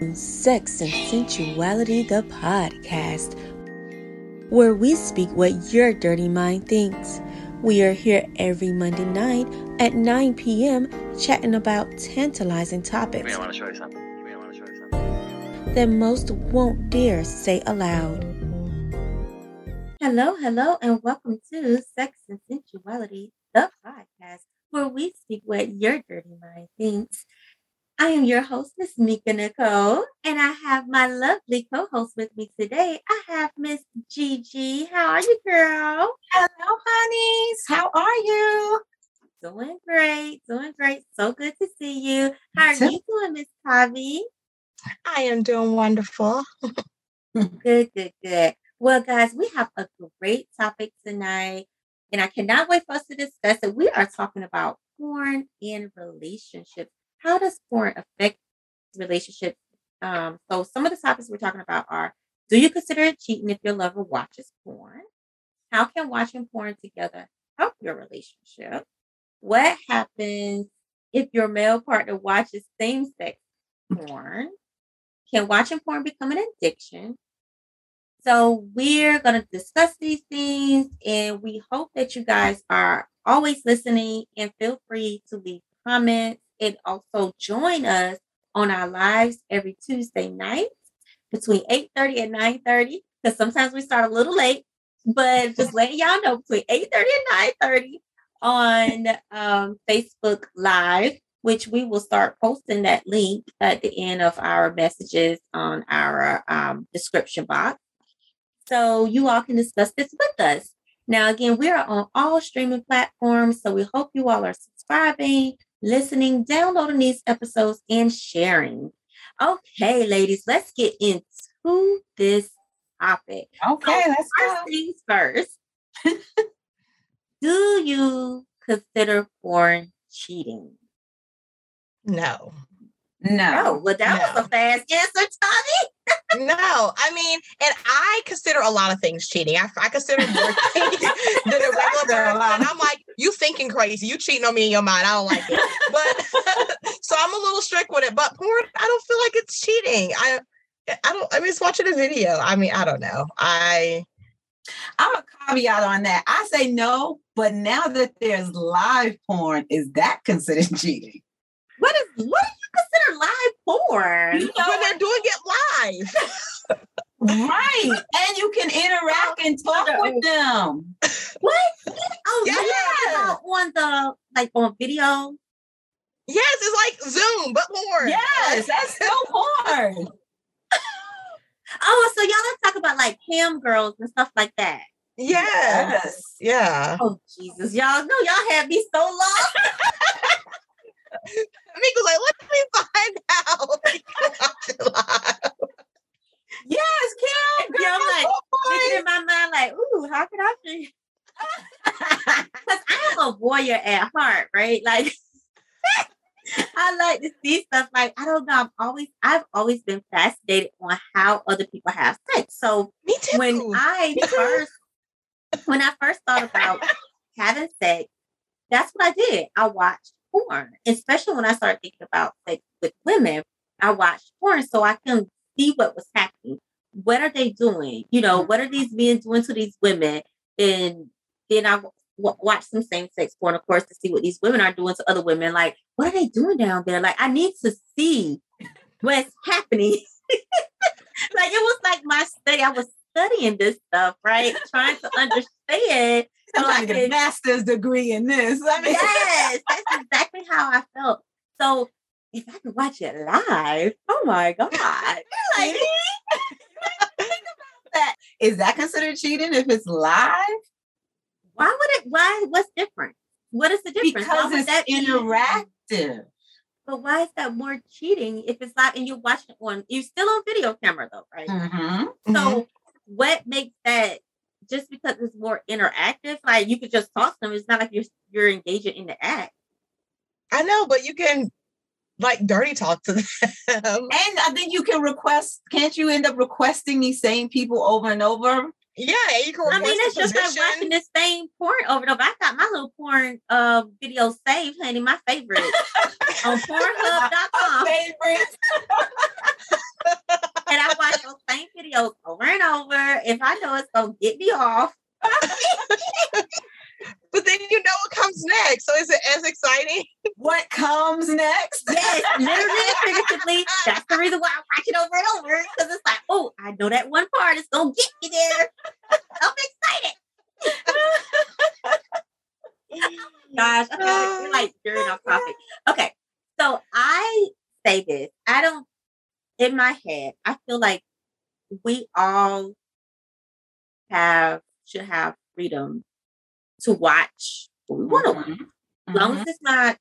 Sex and Sensuality, the podcast, where we speak what your dirty mind thinks. We are here every Monday night at 9 p.m. chatting about tantalizing topics I want to show you something. I want to show you something. that most won't dare say aloud. Hello, hello, and welcome to Sex and Sensuality, the podcast, where we speak what your dirty mind thinks. I am your host, Miss Mika Nicole, and I have my lovely co-host with me today. I have Miss Gigi. How are you, girl? Hello, honeys. How are you? Doing great, doing great. So good to see you. How are you doing, Miss Tavi? I am doing wonderful. Good, good, good. Well, guys, we have a great topic tonight, and I cannot wait for us to discuss it. We are talking about porn in relationships. How does porn affect relationships? Um, so, some of the topics we're talking about are: Do you consider it cheating if your lover watches porn? How can watching porn together help your relationship? What happens if your male partner watches same-sex porn? Can watching porn become an addiction? So we're going to discuss these things and we hope that you guys are always listening and feel free to leave comments and also join us on our lives every Tuesday night between 8:30 and 9:30 because sometimes we start a little late, but just letting y'all know between 8:30 and 9:30 on um, Facebook Live, which we will start posting that link at the end of our messages on our um, description box so you all can discuss this with us. Now, again, we are on all streaming platforms, so we hope you all are subscribing, listening, downloading these episodes, and sharing. Okay, ladies, let's get into this topic. Okay, let's First go. things first. Do you consider porn cheating? No. Oh, No. well, that was a fast answer, Tommy. No. I mean, and I consider a lot of things cheating. I, I consider more things than a regular person. And I'm like, you thinking crazy. You cheating on me in your mind. I don't like it. But so I'm a little strict with it. But porn, I don't feel like it's cheating. I I don't I mean it's watching a video. I mean, I don't know. I I'm a caveat on that. I say no, but now that there's live porn, is that considered cheating? What is what you consider live porn? You know, when they're doing it live. right. And you can interact and oh, talk with them. What? Oh, yeah. On the like on video. Yes, it's like Zoom, but porn. Yes, that's still porn. Oh, so y'all let's talk about like cam girls and stuff like that. Yes. Yeah. Oh Jesus, y'all know y'all had me so long. Mika's like, let me find out. We can watch it live. Yes, Kim. Yeah, I'm like, girl, Thinking oh, in my mind, like, ooh, how can I figure? Because I am a voyeur at heart, right? Like, I like to see stuff. Like, I don't know. I'm always, I've always been fascinated on how other people have sex. So Me too. when I Me too. first, when I first thought about having sex, that's what I did. I watched porn, especially when I started thinking about sex with women. I watched porn so I can see what was happening. What are they doing? You know, what are mm-hmm. these men doing to these women? And then I w- watch some same sex porn, of course, to see what these women are doing to other women. Like, what are they doing down there? Like, I need to see what's happening. like, it was like my study. I was studying this stuff, right? Trying to understand. I'm so trying to get a master's degree in this. I mean, yes, that's exactly how I felt. So if I could watch it live, oh my god! like, that is that considered cheating if it's live? why would it? Why? What's different? What is the difference? Because it's that be- interactive. But why is that more cheating if it's live and you're watching it on? You're still on video camera though, right? Mm-hmm. So what makes that? Just because it's more interactive, like you could just talk to them. It's not like you're you're engaging in the act. I know, but you can like dirty talk to them. And I think you can request, can't you end up requesting these same people over and over? yeah, you can. I mean, it's just like position. watching this same porn over and over. I got my little porn uh video saved, honey. My favorite on Pornhub.com. Favorites. Porn over and over. if I know it's gonna get me off. But then you know what comes next. So is it as exciting? What comes next? Yes, literally and figuratively. That's the reason why I watch it over and over. Because it's like, oh, I know that one part is gonna get me there. I'm excited. Gosh, okay, we're like veering off topic. Okay, so I say this. I don't in my head, I feel like we all have should have freedom to watch what we want to watch. Mhm. As long as it's not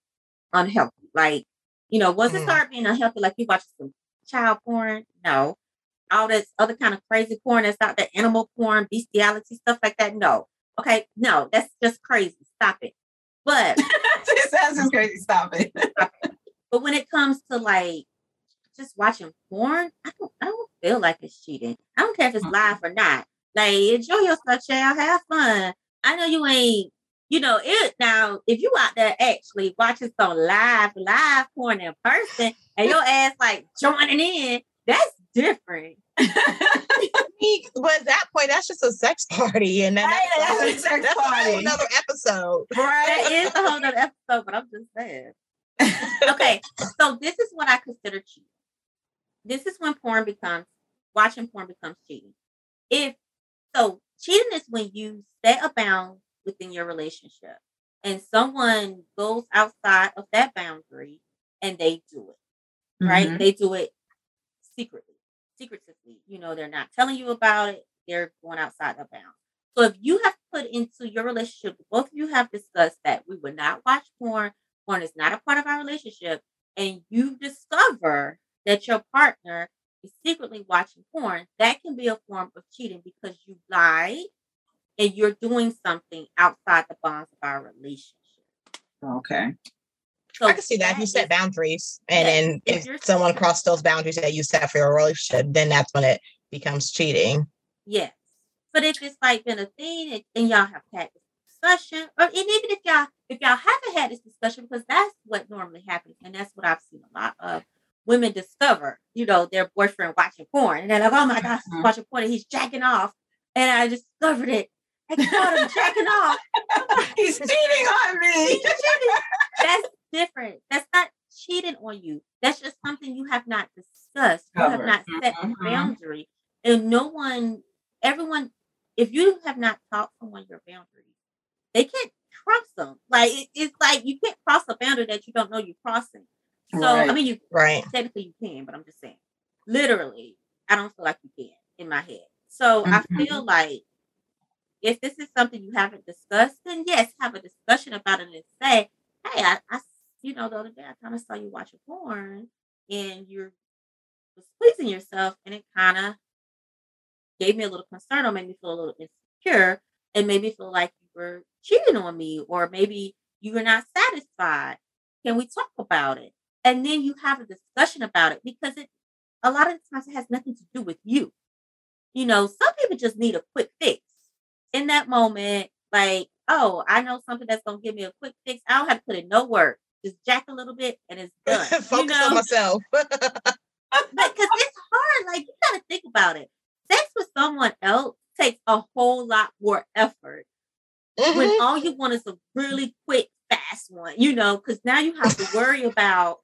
unhealthy. Like, you know, once it Mhm. start being unhealthy, like you watch some child porn, no. All this other kind of crazy porn that's out there, animal porn, bestiality, stuff like that. No. Okay, no, that's just crazy. Stop it. But it sounds just crazy. Stop it. but when it comes to like just watching porn, I don't I don't feel like it's cheating. I don't care if it's live or not. Like enjoy yourself, child. Have fun. I know you ain't, you know, it now if you out there actually watching some live, live porn in person and your ass like joining in, that's different. But at that point, that's just a sex party, and then Right, that's, that's a sex that's party. another episode. Right? is a whole nother episode, but I'm just saying. okay, so this is what I consider cheating. This is when porn becomes watching porn becomes cheating. If so, cheating is when you set a bound within your relationship and someone goes outside of that boundary and they do it, right? Mhm. They do it secretly, secretively. You know, they're not telling you about it, they're going outside the bound. So if you have put into your relationship, both of you have discussed that we would not watch porn, porn is not a part of our relationship, and you discover that your partner is secretly watching porn, that can be a form of cheating because you lied and you're doing something outside the bonds of our relationship. Okay. So I can see that if you is- set boundaries, and then if if you're- someone crossed those boundaries that you set for your relationship, then that's when it becomes cheating. Yes. But if it's like been a thing and, and y'all have had this discussion, or and even if y'all if y'all haven't had this discussion, because that's what normally happens, and that's what I've seen a lot of women discover, you know, their boyfriend watching porn. And they're like, oh my gosh, he's Mhm. watching porn and he's jacking off. And I discovered it. I caught him jacking off. He's cheating on me. That's different. That's not cheating on you. That's just something you have not discussed. You have not set a Mhm. boundary. And no one, everyone, if you have not taught someone your boundaries, they can't cross them. Like it- it's like you can't cross a boundary that you don't know you're crossing. So I mean, you Right. technically you can, but I'm just saying, literally, I don't feel like you can in my head. So I Mhm. feel like if this is something you haven't discussed, then yes, have a discussion about it and say, hey, I, you know, the other day I kind of saw you watching porn and you're was pleasing yourself, and it kind of gave me a little concern or made me feel a little insecure and made me feel like you were cheating on me or maybe you were not satisfied. Can we talk about it? And then you have a discussion about it because it a lot of the times it has nothing to do with you. You know, some people just need a quick fix in that moment. Like, oh, I know something that's gonna give me a quick fix. I don't have to put in no work. Just jack a little bit and it's done. Focus you know? on myself. because it's hard. Like you gotta think about it. Sex with someone else takes a whole lot more effort Mhm. when all you want is a really quick, fast one. You know, because now you have to worry about.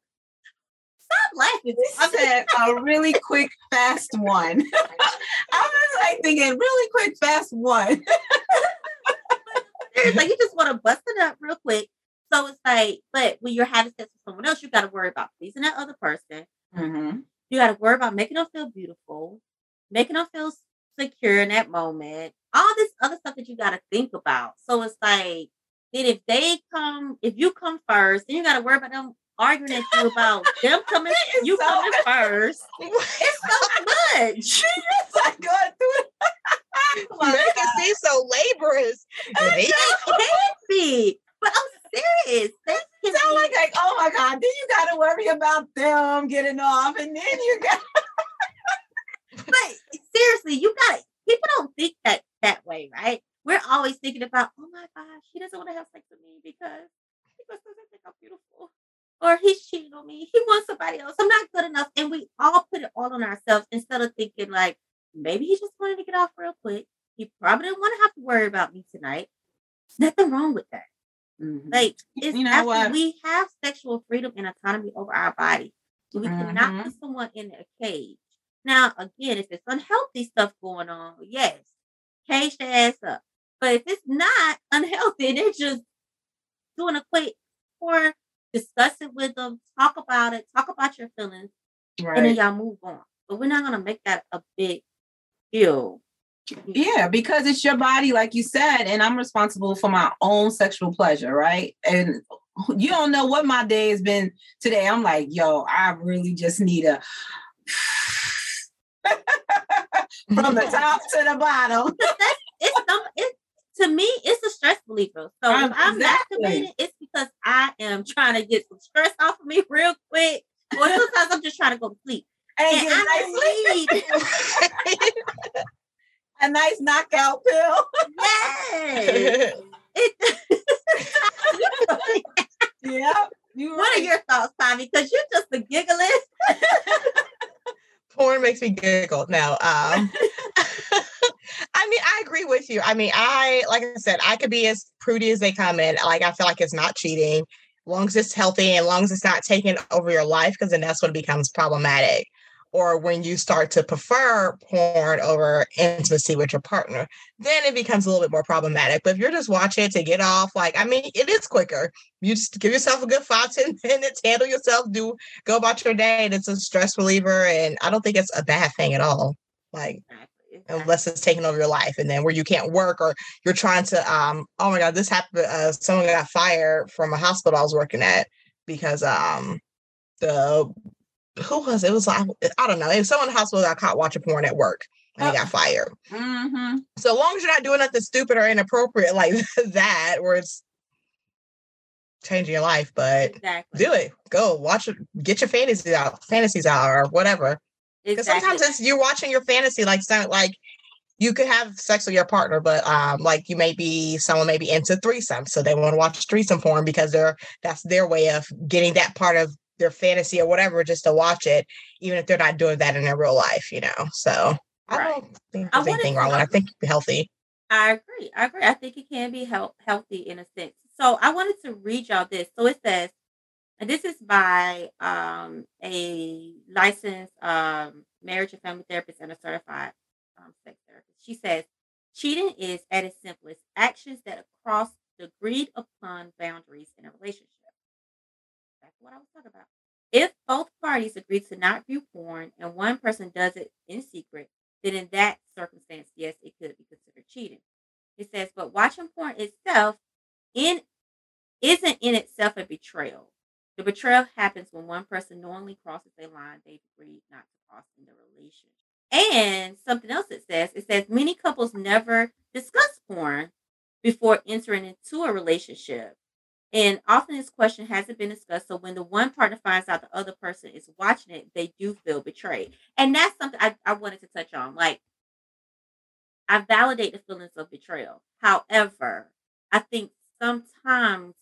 Laughing. I said a really quick, fast one. I was like thinking, really quick, fast one. serious. Like you just want to bust it up real quick. So it's like, but when you're having sex with someone else, you got to worry about pleasing that other person. Mm-hmm. You got to worry about making them feel beautiful, making them feel secure in that moment. All this other stuff that you got to think about. So it's like, then if they come, if you come first, then you got to worry about them arguing at you about them coming, you so coming first. It's so much. it's like going through it. Oh my Make it seem so laborious. It can be, but I'm serious. Sex can Sound like, like, oh my God, then you got to worry about them getting off, and then you got. but seriously, you got people don't think that that way, right? We're always thinking about, oh my gosh, he doesn't want to have sex with me because he just doesn't think I'm beautiful. Or he's cheating on me. He wants somebody else. I'm not good enough. And we all put it all on ourselves instead of thinking like, maybe he just wanted to get off real quick. He probably didn't want to have to worry about me tonight. There's nothing wrong with that. Mhm. Like it's You know after what? we have sexual freedom and autonomy over our body. So we Mhm. cannot put someone in a cage. Now, again, if it's unhealthy stuff going on, yes, cage the ass up. But if it's not unhealthy, they're just doing a quick or discuss it with them, talk about it, talk about your feelings, and then y'all move on. But we're not gonna make that a big deal. Yeah, because it's your body, like you said, and I'm responsible for my own sexual pleasure, right? And you don't know what my day has been today. I'm like, yo, I really just need a from the top to the bottom. It's some it to me, it's a stress reliever. So Um, if I'm exactly. masturbating, it's because I am trying to get some stress off of me real quick. Or sometimes I'm just trying to go to sleep. And And get a I nice, need a nice knockout pill. yes. It, yeah. You what are your thoughts, Tommy? Because you're just a gigglist. porn makes me giggle. No, um, I mean, I agree with you. I mean, I like I said, I could be as prudy as they come in. Like I feel like it's not cheating, long as it's healthy and long as it's not taking over your life, because then that's when it becomes problematic. Or when you start to prefer porn over intimacy with your partner, then it becomes a little bit more problematic. But if you're just watching it to get off, like I mean, it is quicker. You just give yourself a good five, ten minutes, handle yourself, do go about your day and it's a stress reliever and i don't think it's a bad thing at all like unless it's taking over your life and then where you can't work or you're trying to um oh my god this happened uh someone got fired from a hospital i was working at because um the who was it, it was like i don't know it was someone in the hospital got caught watching porn at work and he got fired Mm-hmm. so as long as you're not doing nothing stupid or inappropriate like that where it's changing your life but Exactly. do it. Go watch it. Get your fantasies out, fantasies out, or whatever. Because Exactly. sometimes it's you're watching your fantasy, like some like you could have sex with your partner, but um, like you may be someone may be into threesome, so they want to watch threesome porn because they're that's their way of getting that part of their fantasy or whatever, just to watch it, even if they're not doing that in their real life, you know. So I Right. don't think there's anything wrong. I think be healthy. I agree. I agree. I think it can be health, healthy in a sense. So I wanted to read y'all this. So it says, and this is by um, a licensed um, marriage and family therapist and a certified um, sex therapist. She says, cheating is at its simplest actions that cross the agreed upon boundaries in a relationship. That's what I was talking about. If both parties agree to not view porn and one person does it in secret, then in that circumstance, yes, it could be considered cheating. It says, but watching porn itself in isn't in itself a betrayal. The betrayal happens when one person knowingly crosses a line they've agreed not to cross in the relationship. And something else it says, it says many couples never discuss porn before entering into a relationship. And often this question hasn't been discussed. So when the one partner finds out the other person is watching it, they do feel betrayed. And that's something I, I wanted to touch on. Like, I validate the feelings of betrayal. However, I think sometimes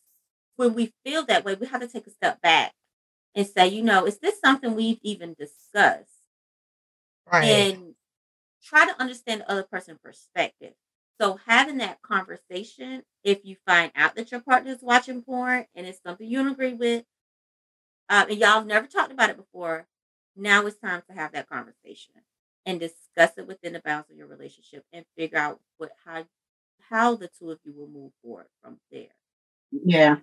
when we feel that way, we have to take a step back and say, you know, is this something we've even discussed? Right. And try to understand the other person's perspective. So having that conversation, if you find out that your partner is watching porn and it's something you don't agree with, uh, and y'all have never talked about it before, now it's time to have that conversation and discuss it within the bounds of your relationship and figure out what how how the two of you will move forward from there. Yeah.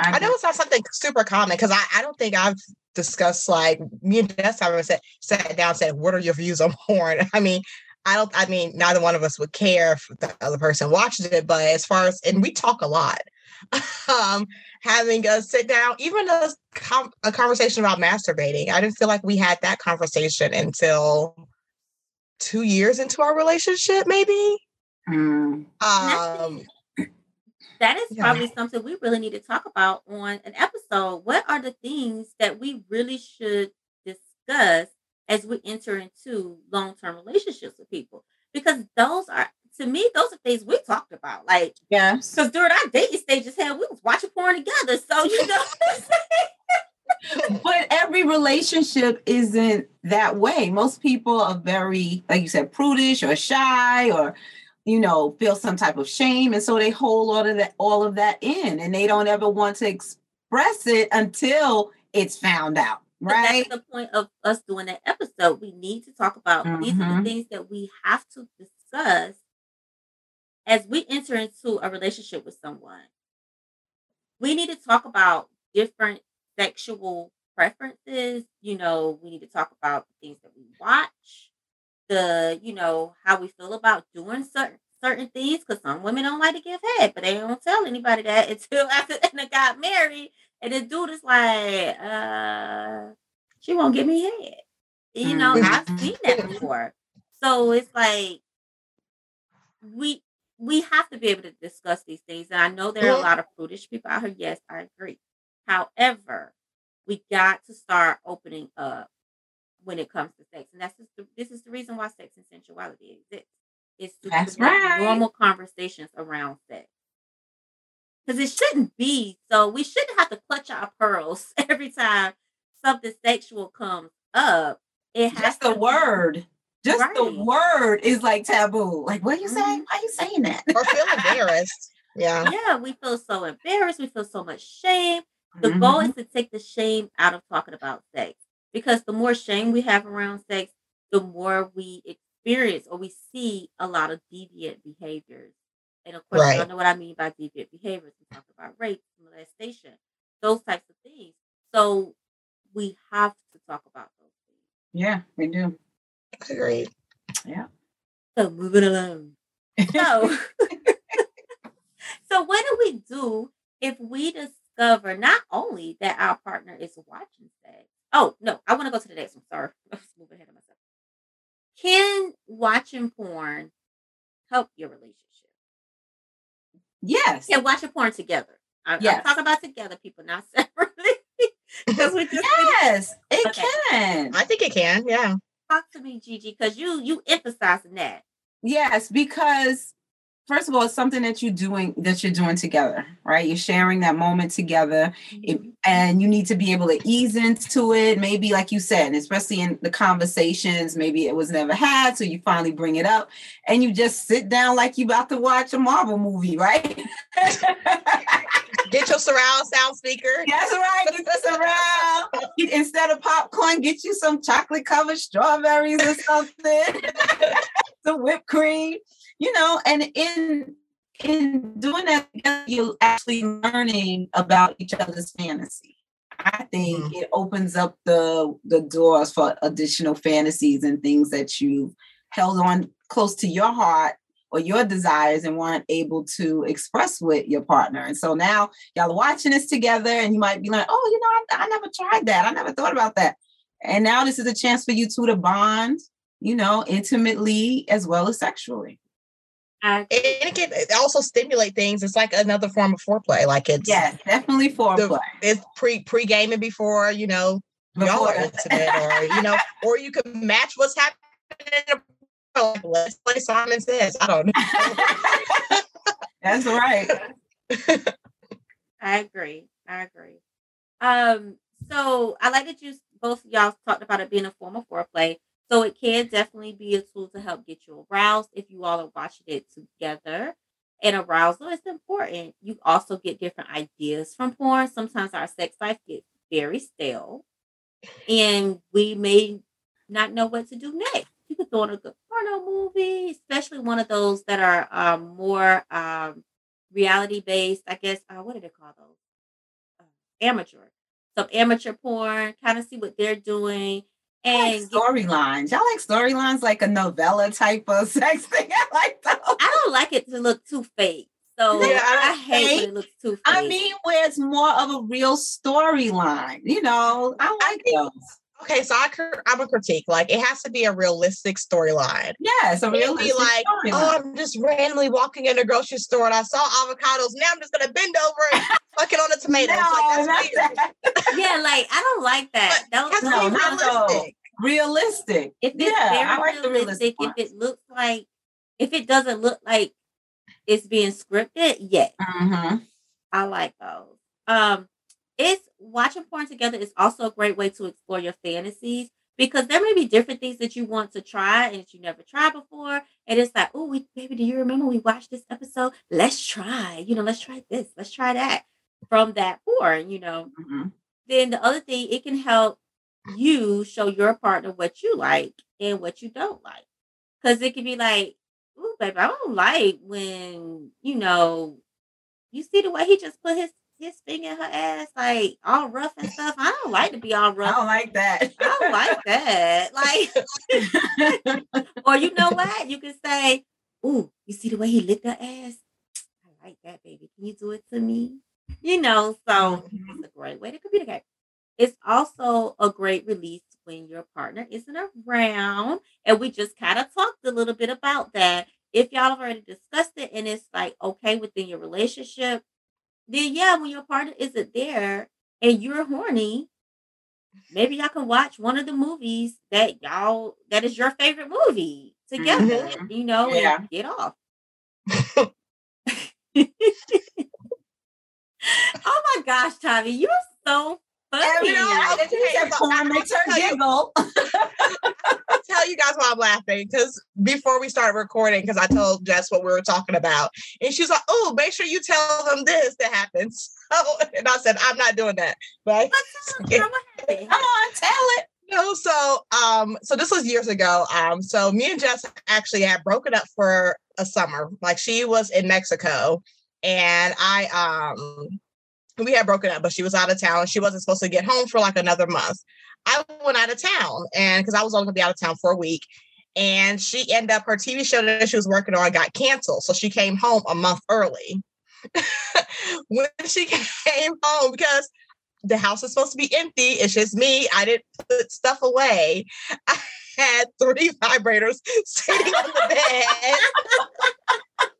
I know it's not something super common because I, I don't think I've discussed like me and Jess haven't said sat down and said what are your views on porn. I mean, I don't. I mean, neither one of us would care if the other person watches it, but as far as and we talk a lot. um, having a sit down, even a com- a conversation about masturbating, I didn't feel like we had that conversation until two years into our relationship, maybe. Mm. Um, That is Yeah. probably something we really need to talk about on an episode. What are the things that we really should discuss as we enter into long term relationships with people? Because those are, to me, those are things we talked about. Like, Yes. because during our dating stages, hell, we was watching porn together. So, you know what I'm saying? but every relationship isn't that way. Most people are very, like you said, prudish or shy or you know, feel some type of shame. And so they hold all of that, all of that in and they don't ever want to express it until it's found out. But Right. that's the point of us doing that episode. We need to talk about these are the Mhm. things that we have to discuss as we enter into a relationship with someone. We need to talk about different sexual preferences. You know, we need to talk about the things that we watch, the, you know, how we feel about doing certain certain things because some women don't like to give head, but they don't tell anybody that until after they got married. And the dude is like, uh, she won't give me head. You know, I've Mhm. seen that before. So it's like we we have to be able to discuss these things. And I know there are a lot of prudish people out here. Yes, I agree. However, we got to start opening up when it comes to sex. And that's just the, this is the reason why sex and sensuality exists. It's to That's right. normal conversations around sex. Because it shouldn't be. So we shouldn't have to clutch our pearls every time something sexual comes up. It has Just the to be- word. Just the word is like taboo. Like, what are you saying? Mhm. Why are you saying that? or feel embarrassed. Yeah. Yeah, we feel so embarrassed. We feel so much shame. The goal Mhm. is to take the shame out of talking about sex because the more shame we have around sex, the more we experience or we see a lot of deviant behaviors. And of course, you Right. know what I mean by deviant behaviors. We talk about rape, molestation, those types of things. So we have to talk about those things. Yeah, we do. Agreed. Yeah. So moving along. So, so what do we do if we discover not only that our partner is watching sex? Oh no, I want to go to the next one. Sorry, I was moving ahead of myself. Can watching porn help your relationship? Yes. Yeah, watching porn together. I, I'm talking about together, people, not separately. Because we just Yes, it Okay. can. I think it can. Yeah. talk to me, Gigi, because you you emphasizing that. Yes, because first of all, it's something that you're doing that you're doing together, right? You're sharing that moment together, If- mm-hmm. and you need to be able to ease into it. Maybe, like you said, especially in the conversations, maybe it was never had, so you finally bring it up, and you just sit down like you about to watch a Marvel movie, right? Get your surround sound speaker. That's right. Get the surround. Instead of popcorn, get you some chocolate covered strawberries or something. some whipped cream. You know, and in in doing that, you're actually learning about each other's fantasy. I think mm-hmm. it opens up the the doors for additional fantasies and things that you've held on close to your heart or your desires and weren't able to express with your partner. And so now y'all are watching this together and you might be like, oh, you know, I, I never tried that. I never thought about that. And now this is a chance for you two to bond, you know, intimately as well as sexually. I And it can it also stimulate things. It's like another form of foreplay. Like it's yeah, definitely foreplay. it's pre pre gaming before you know y'all Before- are intimate, or you know, or you can match what's happening. The, let's play Simon Says. I don't know. That's right. I agree. I agree. Um, so I like that you both y'all talked about it being a form of foreplay. So it can definitely be a tool to help get you aroused if you all are watching it together. And arousal is important. You also get different ideas from porn. Sometimes our sex life gets very stale, and we may not know what to do next. You could throw on a good porno movie, especially one of those that are um, more um, reality based. I guess uh, what do they call those? Uh, amateur. Some amateur porn. Kind of see what they're doing, I like and storylines. Y'all like storylines like a novella type of sex thing. I like those. I don't like it to look too fake. So Yeah, I I, hate when it looks too fake. I mean, where it's more of a real storyline. You know, I like those. Okay, so I cr- I'm a critique. Like it has to be a realistic storyline. Yeah, so It can't realistic be like, storyline. oh, I'm just randomly walking in a grocery store and I saw avocados. Now I'm just gonna bend over and fuck it on the tomatoes. No, like that's not weird. that. yeah, like I don't like that. But Don't it has to No, not those. realistic. realistic. if it's Yeah, very I like the realistic, realistic if it looks like if it doesn't look like it's being scripted, yes, Mhm. I like those. Um, it's watching porn together is also a great way to explore your fantasies because there may be different things that you want to try and that you never tried before. And it's like, oh, we baby, do you remember we watched this episode? Let's try, you know, let's try this, let's try that from that porn, you know. Mhm. Then the other thing, it can help you show your partner what you like and what you don't like. Cause it can be like, oh, baby, I don't like when, you know, you see the way he just put his his finger in her ass, like all rough and stuff. I don't like to be all rough. I don't like that. I don't like that. Like, or you know what? You can say, Ooh, you see the way he licked her ass? I like that, baby. Can you do it to me? You know, so mm-hmm. it's a great way to communicate. It's also a great release when your partner isn't around. And we just kind of talked a little bit about that. If y'all have already discussed it and it's like okay within your relationship, then yeah, when your partner isn't there and you're horny, maybe y'all can watch one of the movies that y'all that is your favorite movie together, mm-hmm. you know, Yeah. and get off. oh my gosh, Tommy, you're so funny. Every okay, she so I- makes I'll her tell you- giggle. Tell you guys why I'm laughing because before we started recording, because I told Jess what we were talking about, and she's like, "Oh, make sure you tell them this that happens." Oh, and I said, "I'm not doing that." Right? Girl, what happened? Come on, tell it. No, so um, so this was years ago. Um, so me and Jess actually had broken up for a summer. Like she was in Mexico, and I um, we had broken up, but she was out of town. She wasn't supposed to get home for like another month. I went out of town, and because I was only gonna be out of town for a week, and she ended up her TV show that she was working on got canceled, so she came home a month early. when she came home, because the house is supposed to be empty. It's just me. I didn't put stuff away. I had three vibrators sitting on the bed.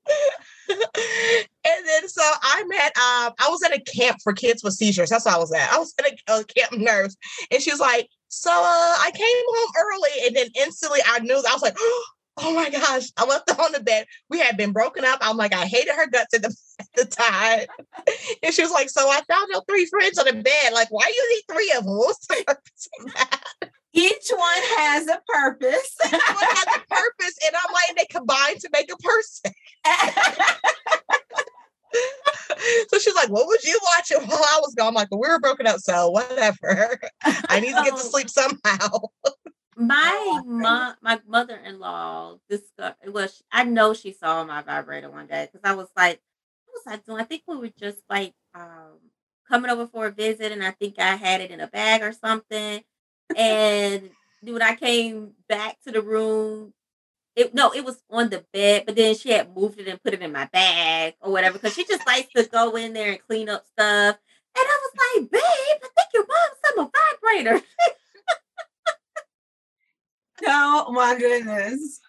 and then so I'm at um I was at a camp for kids with seizures. That's what I was at. I was at a, a camp nurse, and she was like, "So uh, I came home early," and then instantly I knew. I was like. Oh my gosh, I left her on the bed. We had been broken up. I'm like, I hated her guts at the, at the time. And she was like, So I found your three friends on the bed. Like, why do you need three of them? What's the purpose of that? Each one has a purpose. What has a purpose? And I'm like, they combine to make a person. So she's like, What would you watching while I was gone? I'm like, well, we were broken up, so whatever. I need to get to sleep somehow. My my mom, my mother-in-law discovered. Well, she, I know she saw my vibrator one day because I was like, "What was I doing?" I think we were just like um, coming over for a visit, and I think I had it in a bag or something. And when I came back to the room, it no, it was on the bed, but then she had moved it and put it in my bag or whatever because she just likes to go in there and clean up stuff. And I was like, "Babe, I think your mom sent a vibrator." oh my goodness.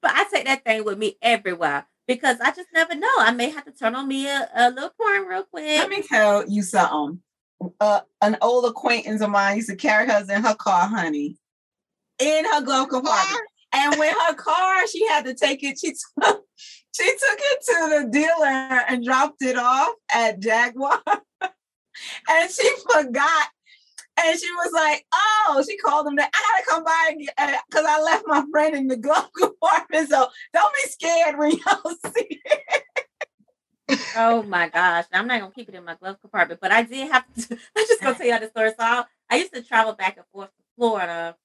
But I take that thing with me everywhere because I just never know. I may have to turn on me a, a little porn real quick. Let me tell you something. Uh, an old acquaintance of mine used to carry hers in her car, honey, in her glove compartment. And when her car, she had to take it. She took, she took it to the dealer and dropped it off at Jaguar, and she forgot. And she was like, "Oh," she called them. That I gotta come by because uh, I left my friend in the glove compartment. So don't be scared when y'all see it. oh my gosh. I'm not gonna keep it in my glove compartment, but I did have to I'm just gonna tell you the story. So I, I used to travel back and forth to Florida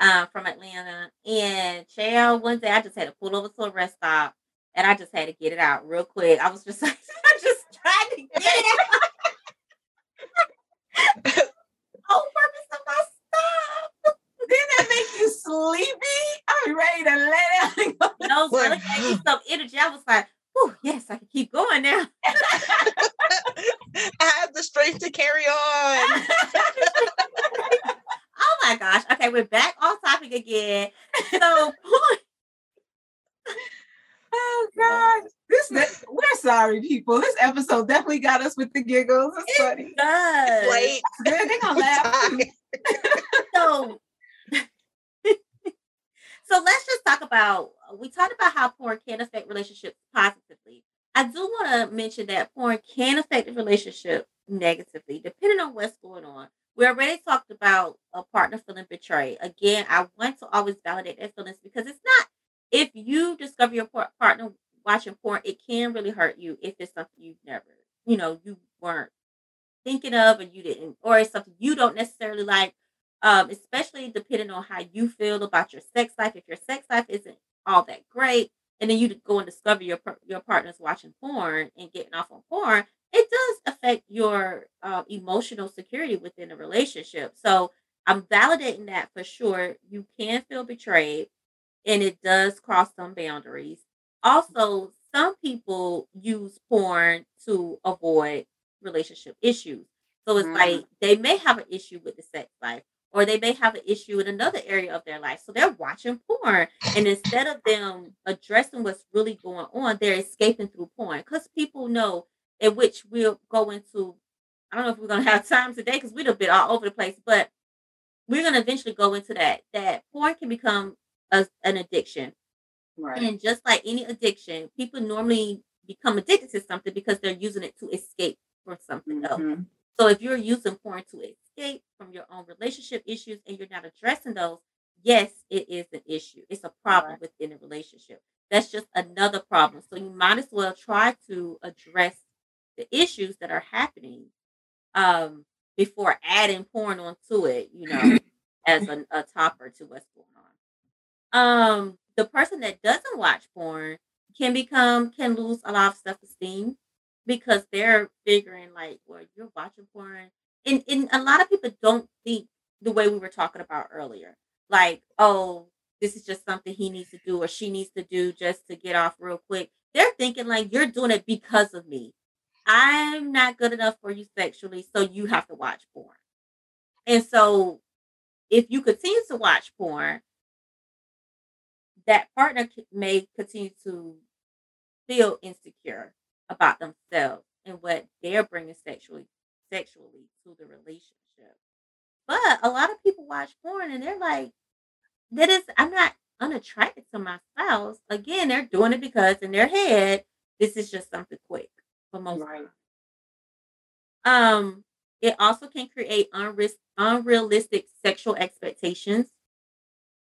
uh, from Atlanta. And child, one day I just had to pull over to a rest stop and I just had to get it out real quick. I was just like I just tried to get it out. Whole purpose of my stuff. Didn't that make you sleepy? I'm ready to let it go. No, really gave me some energy. I was like, oh yes, I can keep going now. I have the strength to carry on. Oh my gosh. Okay, we're back on topic again. So porn. Oh, oh God. This we're sorry, people. This episode definitely got us with the giggles. It's funny. does. Late. Good, they're gonna laugh. So, so let's just talk about. We talked about how porn can affect relationships positively. I do want to mention that porn can affect the relationship negatively, depending on what's going on. We already talked about a partner feeling betrayed. Again, I want to always validate their feelings because it's not if you discover your partner watching porn, it can really hurt you if it's something you've never, you know, you weren't thinking of and you didn't, or it's something you don't necessarily like. Um, especially depending on how you feel about your sex life. If your sex life isn't all that great, and then you go and discover your your partner's watching porn and getting off on porn, it does affect your uh, emotional security within a relationship. So I'm validating that for sure. You can feel betrayed, and it does cross some boundaries. Also, some people use porn to avoid relationship issues. So it's Mm. like they may have an issue with the sex life, or they may have an issue in another area of their life. So they're watching porn. And instead of them addressing what's really going on, they're escaping through porn. Because people know in which we'll go into, I don't know if we're gonna have time today because we're a bit all over the place, but we're gonna eventually go into that. That porn can become a, an addiction. Right. And just like any addiction, people normally become addicted to something because they're using it to escape from something else. Mhm. So if you're using porn to escape from your own relationship issues and you're not addressing those, yes, it is an issue. It's a problem Right. within a relationship. That's just another problem. So you might as well try to address the issues that are happening um, before adding porn onto it, you know, as a, a topper to what's going on. Um, the person that doesn't watch porn can become can lose a lot of self-esteem because they're figuring like, well, you're watching porn. And and a lot of people don't think the way we were talking about earlier. Like, oh, this is just something he needs to do or she needs to do just to get off real quick. They're thinking like you're doing it because of me. I'm not good enough for you sexually, so you have to watch porn. And so if you continue to watch porn, that partner may continue to feel insecure about themselves and what they're bringing sexually sexually to the relationship. But a lot of people watch porn and they're like, that is, I'm not unattracted to my spouse. Again, they're doing it because in their head, this is just something quick for most Right. um, it also can create unris- unrealistic sexual expectations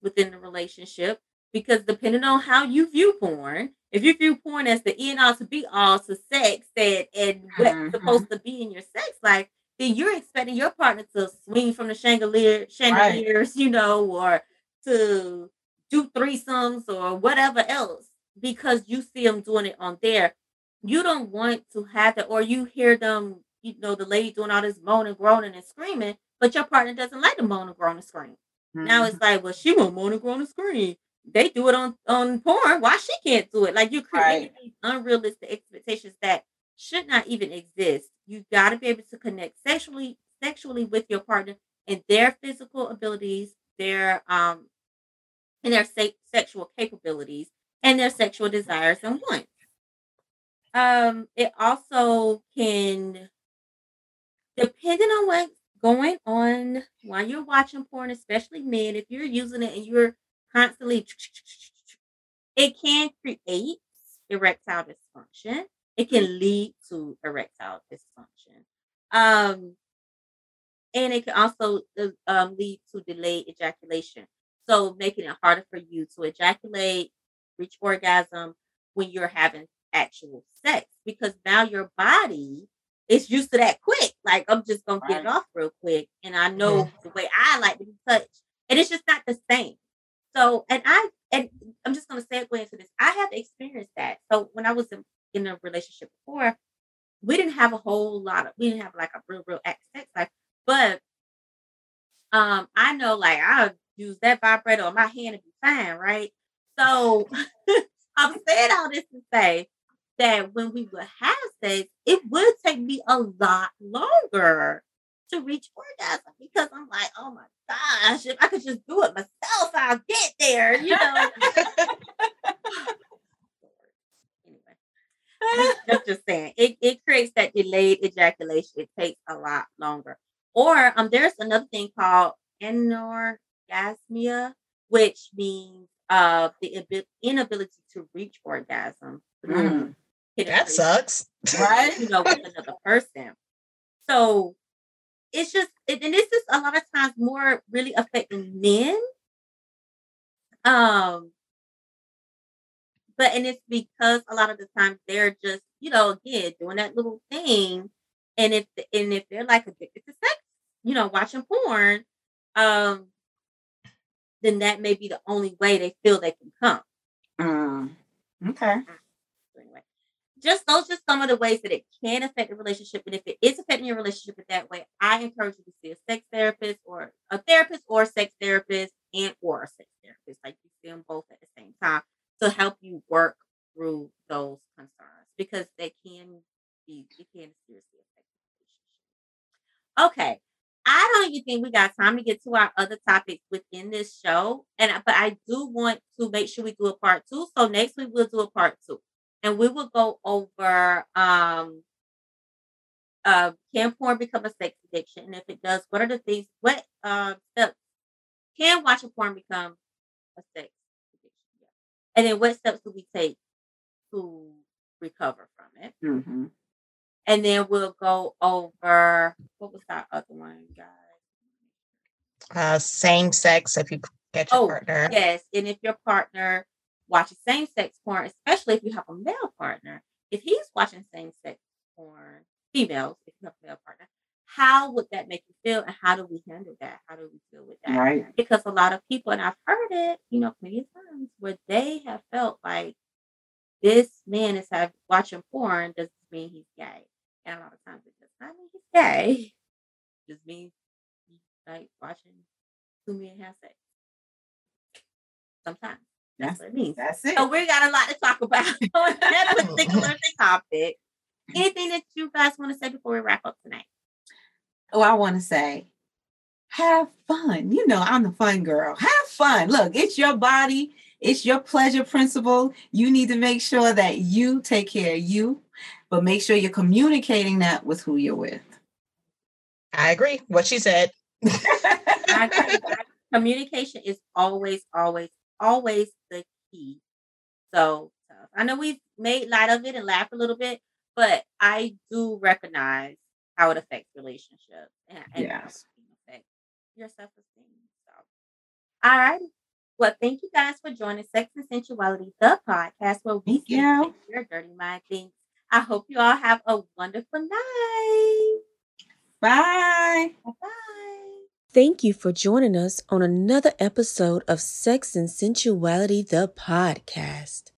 within the relationship because depending on how you view porn, if you view porn as the end all to be all to sex and, and what's Mhm. supposed to be in your sex life, then you're expecting your partner to swing from the chandelier chandeliers, you know, or to do threesomes or whatever else because you see them doing it on there. You don't want to have that, or you hear them, you know, the lady doing all this moaning, groaning, and screaming, but your partner doesn't like the moan and groan and scream. Now Mhm. it's like, well, she won't moan and groan and scream. They do it on on porn. Why she can't do it? Like you create Right. these unrealistic expectations that should not even exist. You got to be able to connect sexually sexually with your partner and their physical abilities, their um, and their se- sexual capabilities, and their sexual desires and wants. Um, it also can, depending on what's going on while you're watching porn, especially men, if you're using it and you're constantly, it can create erectile dysfunction. It can lead to erectile dysfunction. Um, and it can also uh, um, lead to delayed ejaculation. So making it harder for you to ejaculate, reach orgasm when you're having actual sex because now your body is used to that quick. Like I'm just gonna get it off real quick, and I know the way I like to be touched, and it's just not the same. So, and I and I'm just gonna segue into this. I have experienced that. So when I was in, in a relationship before, we didn't have a whole lot of we didn't have like a real real active sex life, but um I know like I'll use that vibrator on my hand and be fine, right? So I'm saying all this to say that when we would have sex, it would take me a lot longer to reach orgasm because I'm like, oh my gosh, if I could just do it myself, I'll get there, you know. anyway, just, saying, it, it creates that delayed ejaculation. It takes a lot longer. Or um, there's another thing called anorgasmia, which means uh the abi- inability to reach orgasm Mm. That sucks. Right? you know, with another person. So it's just, and this is a lot of times more really affecting men. Um, but and it's because a lot of the times they're just, you know, again doing that little thing, and if and if they're like addicted to sex, you know, watching porn, um, then that may be the only way they feel they can come. Mm. Okay. Just those are some of the ways that it can affect the relationship. And if it is affecting your relationship in that way, I encourage you to see a sex therapist or a therapist or a sex therapist and or a sex therapist. Like you see them both at the same time to help you work through those concerns because they can be it can seriously affect the relationship. Okay. I don't even think we got time to get to our other topics within this show. And but I do want to make sure we do a part two. So next week we'll do a part two. And we will go over um uh can porn become a sex addiction? And if it does, what are the things what uh steps can watching porn become a sex addiction? Yeah. And then what steps do we take to recover from it? hmm And then we'll go over what was that other one, guys? Uh, same sex if you get your Oh, partner. yes. And if your partner watches same sex porn, especially if you have a male partner, if he's watching same sex porn, females, if you have a male partner, how would that make you feel? And how do we handle that? How do we deal with that? Right. Because a lot of people, and I've heard it, you know, many times where they have felt like this man is have, watching porn doesn't mean he's gay. And a lot of times it does not mean he's gay. It just means he's like watching two men have sex. Sometimes. That's That's what it means. that's it. So we got a lot to talk about on that particular topic. Anything that you guys want to say before we wrap up tonight? Oh, I want to say, have fun. You know, I'm the fun girl. Have fun. Look, it's your body, it's your pleasure principle. You need to make sure that you take care of you, but make sure you're communicating that with who you're with. I agree. What she said. I agree. Communication is always, always, always the key. So I know we've made light of it and laughed a little bit, but I do recognize how it affects relationships and, and Yes. affect your self-esteem. So, all right. Well, thank you guys for joining Sex and Sensuality, the podcast where we Thank you. your dirty mind things. I hope you all have a wonderful night. Bye bye. Thank you for joining us on another episode of Sex and Sensuality, the podcast.